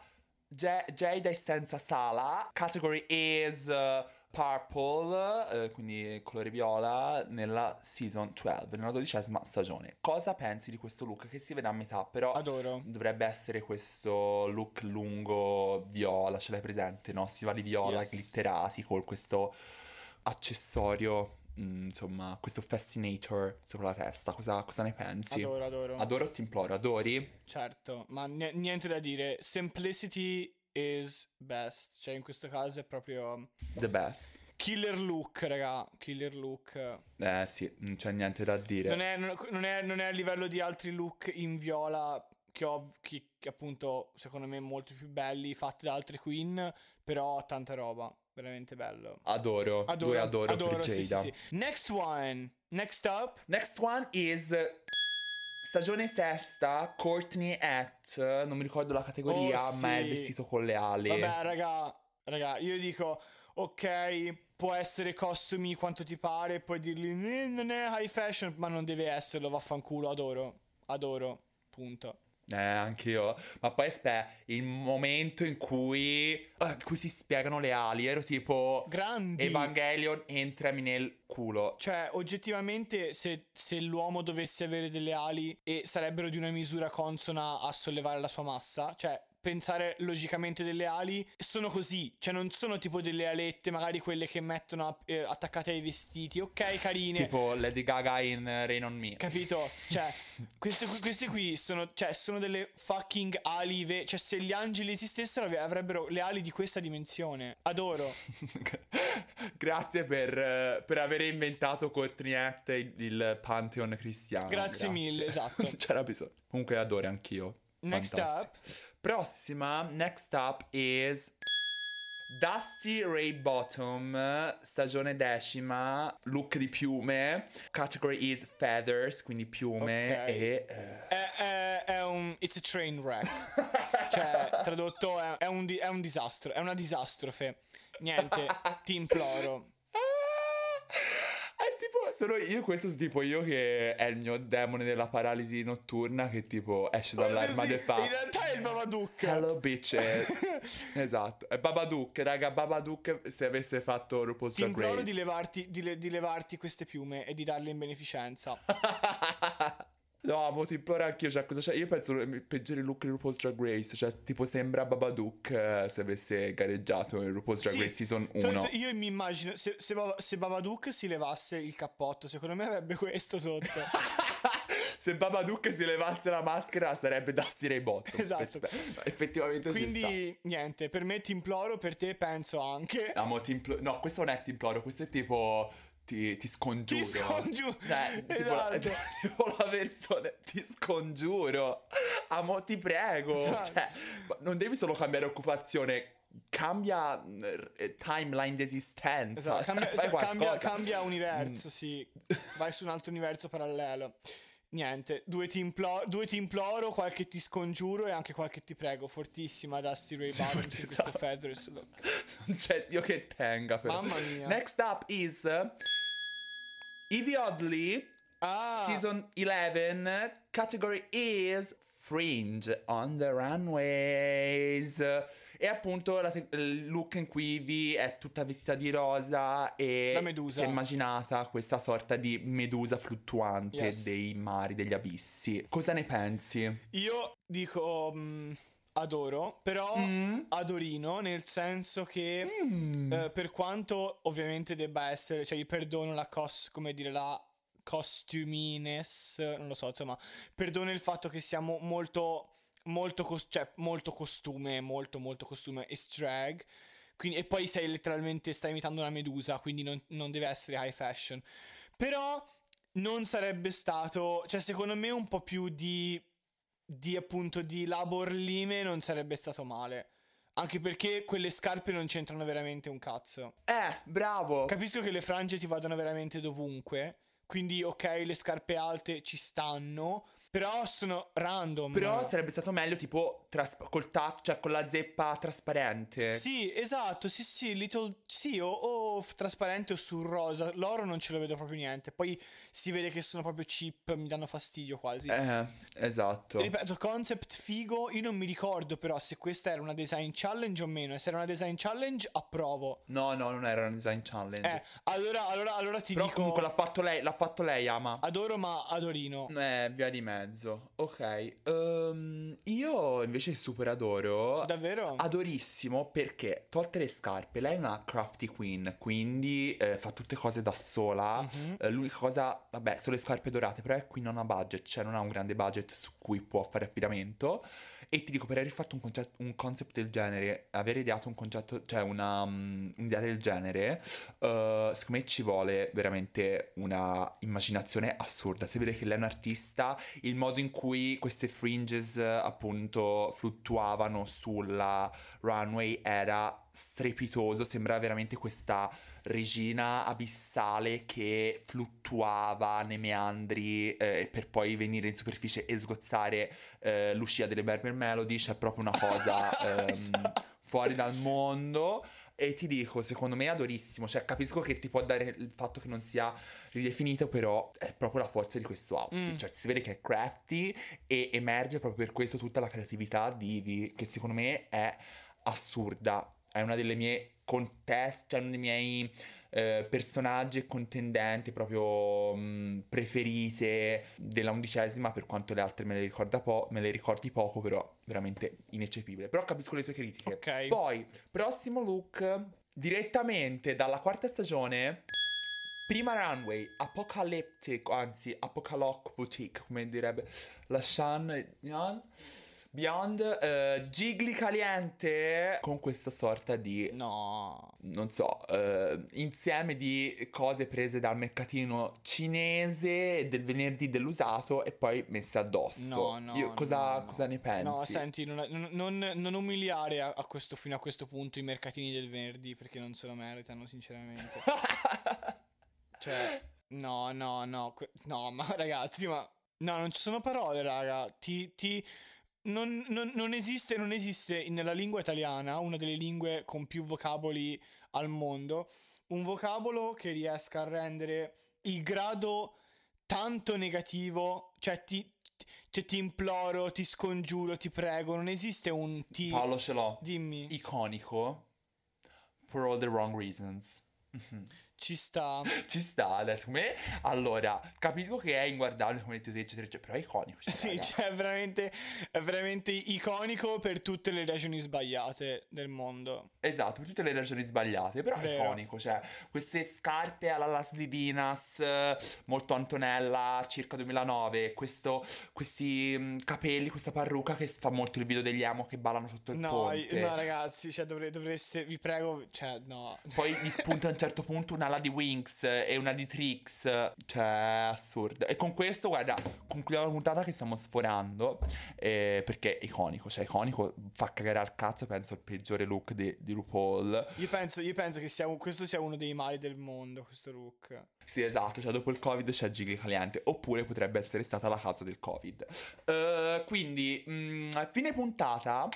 J- Jada Essenza Sala. Category is uh, purple, eh, quindi colore viola, nella season 12, nella dodicesima stagione. Cosa pensi di questo look? Che si vede a metà, però Adoro. dovrebbe essere questo look lungo viola, ce l'hai presente, no? Stivali viola Yes. glitterati con questo accessorio, mm, insomma, questo fascinator sopra la testa. Cosa, cosa ne pensi? Adoro, adoro. Adoro o ti imploro, adori? Certo, ma ni- niente da dire. Simplicity is best. Cioè, in questo caso è proprio The best. killer look, raga. Killer look. Eh sì, non c'è niente da dire. Non è, non è- non è a livello di altri look in viola che ho, che, che appunto, secondo me, molto più belli, fatti da altre queen, però tanta roba. Veramente bello. Adoro, Adoro, due adoro, adoro, per sì, Jada. sì, sì. Next one. Next up. Next one is stagione sesta, Courtney at, non mi ricordo la categoria, Oh, ma è il sì. vestito con le ali. Vabbè, raga, raga, io dico, ok, può essere costumi quanto ti pare, puoi dirgli "Eh, non è high fashion, ma non deve esserlo, vaffanculo, adoro, adoro, punto. Eh, anche io. Ma poi aspetta, il momento in cui, eh, in cui si spiegano le ali, ero tipo... Grandi. Evangelion, entrami nel culo. Cioè, oggettivamente, se, se l'uomo dovesse avere delle ali e sarebbero di una misura consona a sollevare la sua massa, cioè, pensare logicamente delle ali, sono così, cioè non sono tipo delle alette, magari quelle che mettono eh, attaccate ai vestiti, ok, carine. Tipo Lady Gaga in eh, Rain on Me. Capito? Cioè, queste, qui- queste qui sono, cioè, sono delle fucking ali. ve- cioè, se gli angeli esistessero, av- avrebbero le ali di questa dimensione. Adoro. Grazie per, eh, per aver inventato Courtney il, il Pantheon cristiano. Grazie mille, esatto. C'era bisogno. Comunque adoro anch'io. Next Fantastico. Prossima, next up is Dusty Ray Bottom, stagione decima, look di piume, category is feathers, quindi piume Ok. e... eh, È, è- è un. It's a train wreck. cioè, tradotto, è, è un, di- è un disastro. È una disastrofe. Niente, ti imploro. Sono io, questo tipo io che è il mio demone della paralisi notturna che tipo esce dall'armadio e fa In realtà è il Babadook. Hello bitches Esatto, è Babadook, raga, Babadook se avesse fatto RuPaul's Ti Drag Race di levarti, di, le- di levarti queste piume e di darle in beneficenza. No, mo ti imploro anch'io, cioè, cosa c'è? Io penso il peggiore look di RuPaul's Drag Race, cioè, tipo sembra Babadook eh, se avesse gareggiato in RuPaul's Drag Sì, Race Season tra 1. l'altro Io mi immagino se, se, se Babadook si levasse il cappotto, secondo me avrebbe questo sotto. se Babadook si levasse la maschera sarebbe Dusty Ray Bottom. Esatto. Effettivamente. Quindi niente, per me ti imploro, per te penso anche. No, mo ti implo- no, questo non è ti imploro, questo è tipo ti, ti scongiuro. Ti scongiuro. Cioè, tipo, Esatto. tipo la versione ti scongiuro. Amo, ti prego. Esatto. Cioè, non devi solo cambiare occupazione. Cambia eh, timeline di esistenza. Esatto, cambia, cioè, cambia, cambia universo, sì. Vai su un altro universo parallelo. Niente, due ti, implo- due ti imploro, qualche ti scongiuro e anche qualche ti prego. Fortissima da Steve Ray Bottoms in questo esatto. Look. Non c'è Dio che tenga però. Mamma mia. Next up is Evie Oddly. Ah, Season 11, category is Fringe on the Runways. E appunto la il look in cui Vi è tutta vestita di rosa e Da medusa. è immaginata questa sorta di medusa fluttuante Yes. dei mari, degli abissi. Cosa ne pensi? io dico mm, adoro, però Mm. adorino nel senso che eh, per quanto ovviamente debba essere, cioè io perdono la cos, come dire, la costumines, non lo so, insomma, perdono il fatto che siamo molto molto cos- cioè molto costume, molto molto costume e drag. Quindi, e poi sei letteralmente stai imitando una medusa, quindi non, non deve essere high fashion. Però non sarebbe stato, cioè secondo me un po' più di di appunto di labor lime non sarebbe stato male. Anche perché quelle scarpe non c'entrano veramente un cazzo. Eh, bravo! Capisco che le frange ti vadano veramente dovunque. Quindi, ok, le scarpe alte ci stanno. Però sono random. Però sarebbe stato meglio tipo tras- col tap, cioè con la zeppa trasparente. Sì, esatto, sì, sì, little, sì, o, o trasparente o sul rosa. L'oro non ce lo vedo proprio niente. Poi si vede che sono proprio cheap, mi danno fastidio quasi. Eh, esatto. Ripeto, concept figo, io non mi ricordo però se questa era una design challenge o meno. E se era una design challenge, approvo. No, no, non era un design challenge. Eh, allora, allora, allora ti Però dico... comunque l'ha fatto lei, l'ha fatto lei, Ama. Adoro ma adorino. Eh, via di mezzo. Ok. ehm, io invece super adoro. Davvero? Adorissimo perché, tolte le scarpe, lei è una crafty queen, quindi eh, fa tutte cose da sola. Mhm. Eh, l'unica cosa, vabbè, sono le scarpe dorate, però è qui non ha budget, cioè non ha un grande budget su cui può fare affidamento. E ti dico, per aver fatto un, concetto, un concept del genere, aver ideato un concetto, cioè una, um, un'idea del genere, eh, secondo me ci vuole veramente una immaginazione assurda. Si vede che lei è un artista, il modo in cui queste fringes appunto fluttuavano sulla runway era strepitoso, sembra veramente questa regina abissale che fluttuava nei meandri eh, per poi venire in superficie e sgozzare eh, l'uscita delle Berber Melody, c'è proprio una cosa ehm, fuori dal mondo e ti dico, secondo me è adorissimo, cioè capisco che ti può dare il fatto che non sia ridefinito, però è proprio la forza di questo outfit, cioè si vede che è crafty e emerge proprio per questo tutta la creatività di Ivy, che secondo me è assurda, è una delle mie contest, cioè uno dei miei eh, personaggi e contendenti proprio mh, preferite della undicesima, per quanto le altre me le, ricorda po- me le ricordi poco, però veramente ineccepibile. Però capisco le tue critiche. Ok. Poi, prossimo look, direttamente dalla quarta stagione. Prima runway, Apocalyptic, anzi Apocaloc Boutique, come direbbe la Shan Yan. Beyond, eh, Gigli Caliente con questa sorta di No. non so, eh, insieme di cose prese dal mercatino cinese del venerdì dell'usato e poi messe addosso. No, no. Io- cosa, no, no. cosa ne pensi? No, senti, non, non- non- umiliare a, a questo, fino a questo punto i mercatini del venerdì perché non se lo meritano, sinceramente. cioè, no, no, no. no, ma ragazzi, ma. No, non ci sono parole, raga. Ti. ti non, non- non esiste, non esiste nella lingua italiana, una delle lingue con più vocaboli al mondo, un vocabolo che riesca a rendere il grado tanto negativo, cioè ti, cioè, ti imploro, ti scongiuro, ti prego, non esiste un ti... Paolo ce l'ho. Dimmi. Iconico. For all the wrong reasons. Ci sta. Ci sta, adesso me. Allora, capisco che è inguardabile come tu eccetera, eccetera, però è iconico. cioè, Sì, cioè è veramente, è veramente iconico per tutte le regioni sbagliate del mondo. Esatto, per tutte le ragioni sbagliate, però è Vero. iconico, cioè queste scarpe alla Las Divinas, molto Antonella, circa 2009, questo, questi mm, capelli, questa parrucca che fa molto il video degli emo che ballano sotto il No, ponte. no ragazzi, cioè dovre- dovreste, vi prego, cioè no. Poi gli spunta a un certo punto un'ala di Winx e una di Trix, cioè assurdo. E con questo, guarda, concludiamo la puntata che stiamo sforando, eh, perché è iconico, cioè iconico, fa cagare al cazzo, penso, il peggiore look di, di RuPaul. Io penso, io penso che sia, questo sia uno dei mali del mondo, questo look. Sì, esatto, cioè dopo il Covid c'è Gigi Caliente, oppure potrebbe essere stata la causa del Covid. Eh, quindi, mm, fine puntata.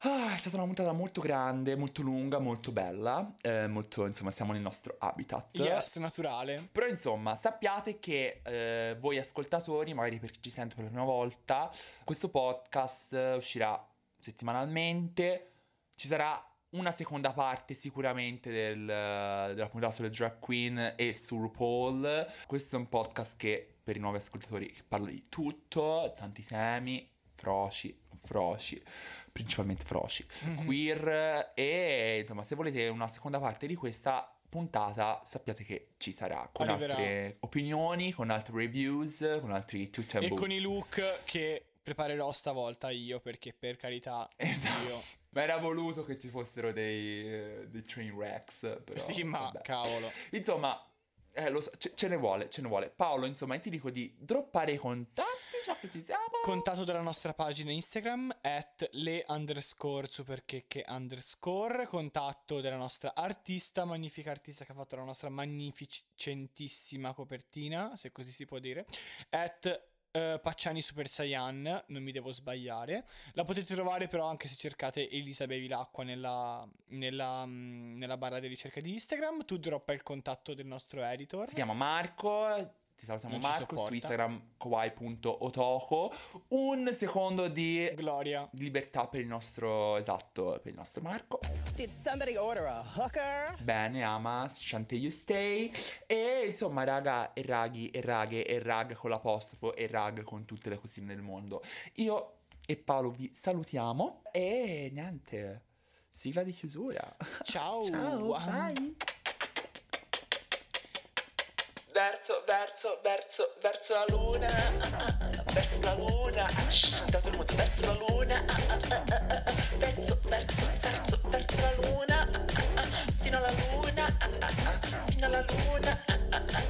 Ah, è stata una puntata molto grande, molto lunga, molto bella. eh, molto, insomma, siamo nel nostro habitat. Yes, naturale. Però insomma, sappiate che eh, voi ascoltatori, magari per chi ci sente per la prima volta, questo podcast eh, uscirà settimanalmente. Ci sarà una seconda parte sicuramente del, della puntata sulle drag queen e su RuPaul. Questo è un podcast che per i nuovi ascoltatori parla di tutto, tanti temi, froci, froci, principalmente froci, queer e insomma se volete una seconda parte di questa puntata sappiate che ci sarà con Arriverà. altre opinioni, con altre reviews, con altri tutti E con i look che preparerò stavolta io, perché per carità, Esatto. io. Ma era voluto che ci fossero dei, eh, dei train wrecks. Però, Sì, ma vabbè. cavolo. Insomma, eh, lo so, ce, ce ne vuole, ce ne vuole. Paolo, insomma, ti dico di droppare i contatti, già che ci siamo. Contatto della nostra pagina Instagram at le underscore superchecche underscore contatto della nostra artista, magnifica artista che ha fatto la nostra magnificentissima copertina, se così si può dire, at eh, Pacciani Super Saiyan, non mi devo sbagliare. La potete trovare però anche se cercate Elisa Bevilacqua nella, nella, mm, nella barra di ricerca di Instagram. Tu droppa il contatto del nostro editor. Si chiama Marco. Ti salutiamo Marco su. Instagram kawaii.otoko. Un secondo di Gloria. libertà per il nostro esatto, per il nostro Marco. Did somebody order a hooker? Bene, Amas, Shante You Stay. E insomma, raga, e raghi, e raghe, e rag con l'apostrofo, e rag con tutte le cosine del mondo. Io e Paolo vi salutiamo. E niente, sigla di chiusura. Ciao. Ciao, Ah. bye verso, verso, verso, verso la luna, verso la luna, ah, sentato il mondo, verso la luna, verso, verso, verso, verso la luna, fino alla luna, fino alla luna.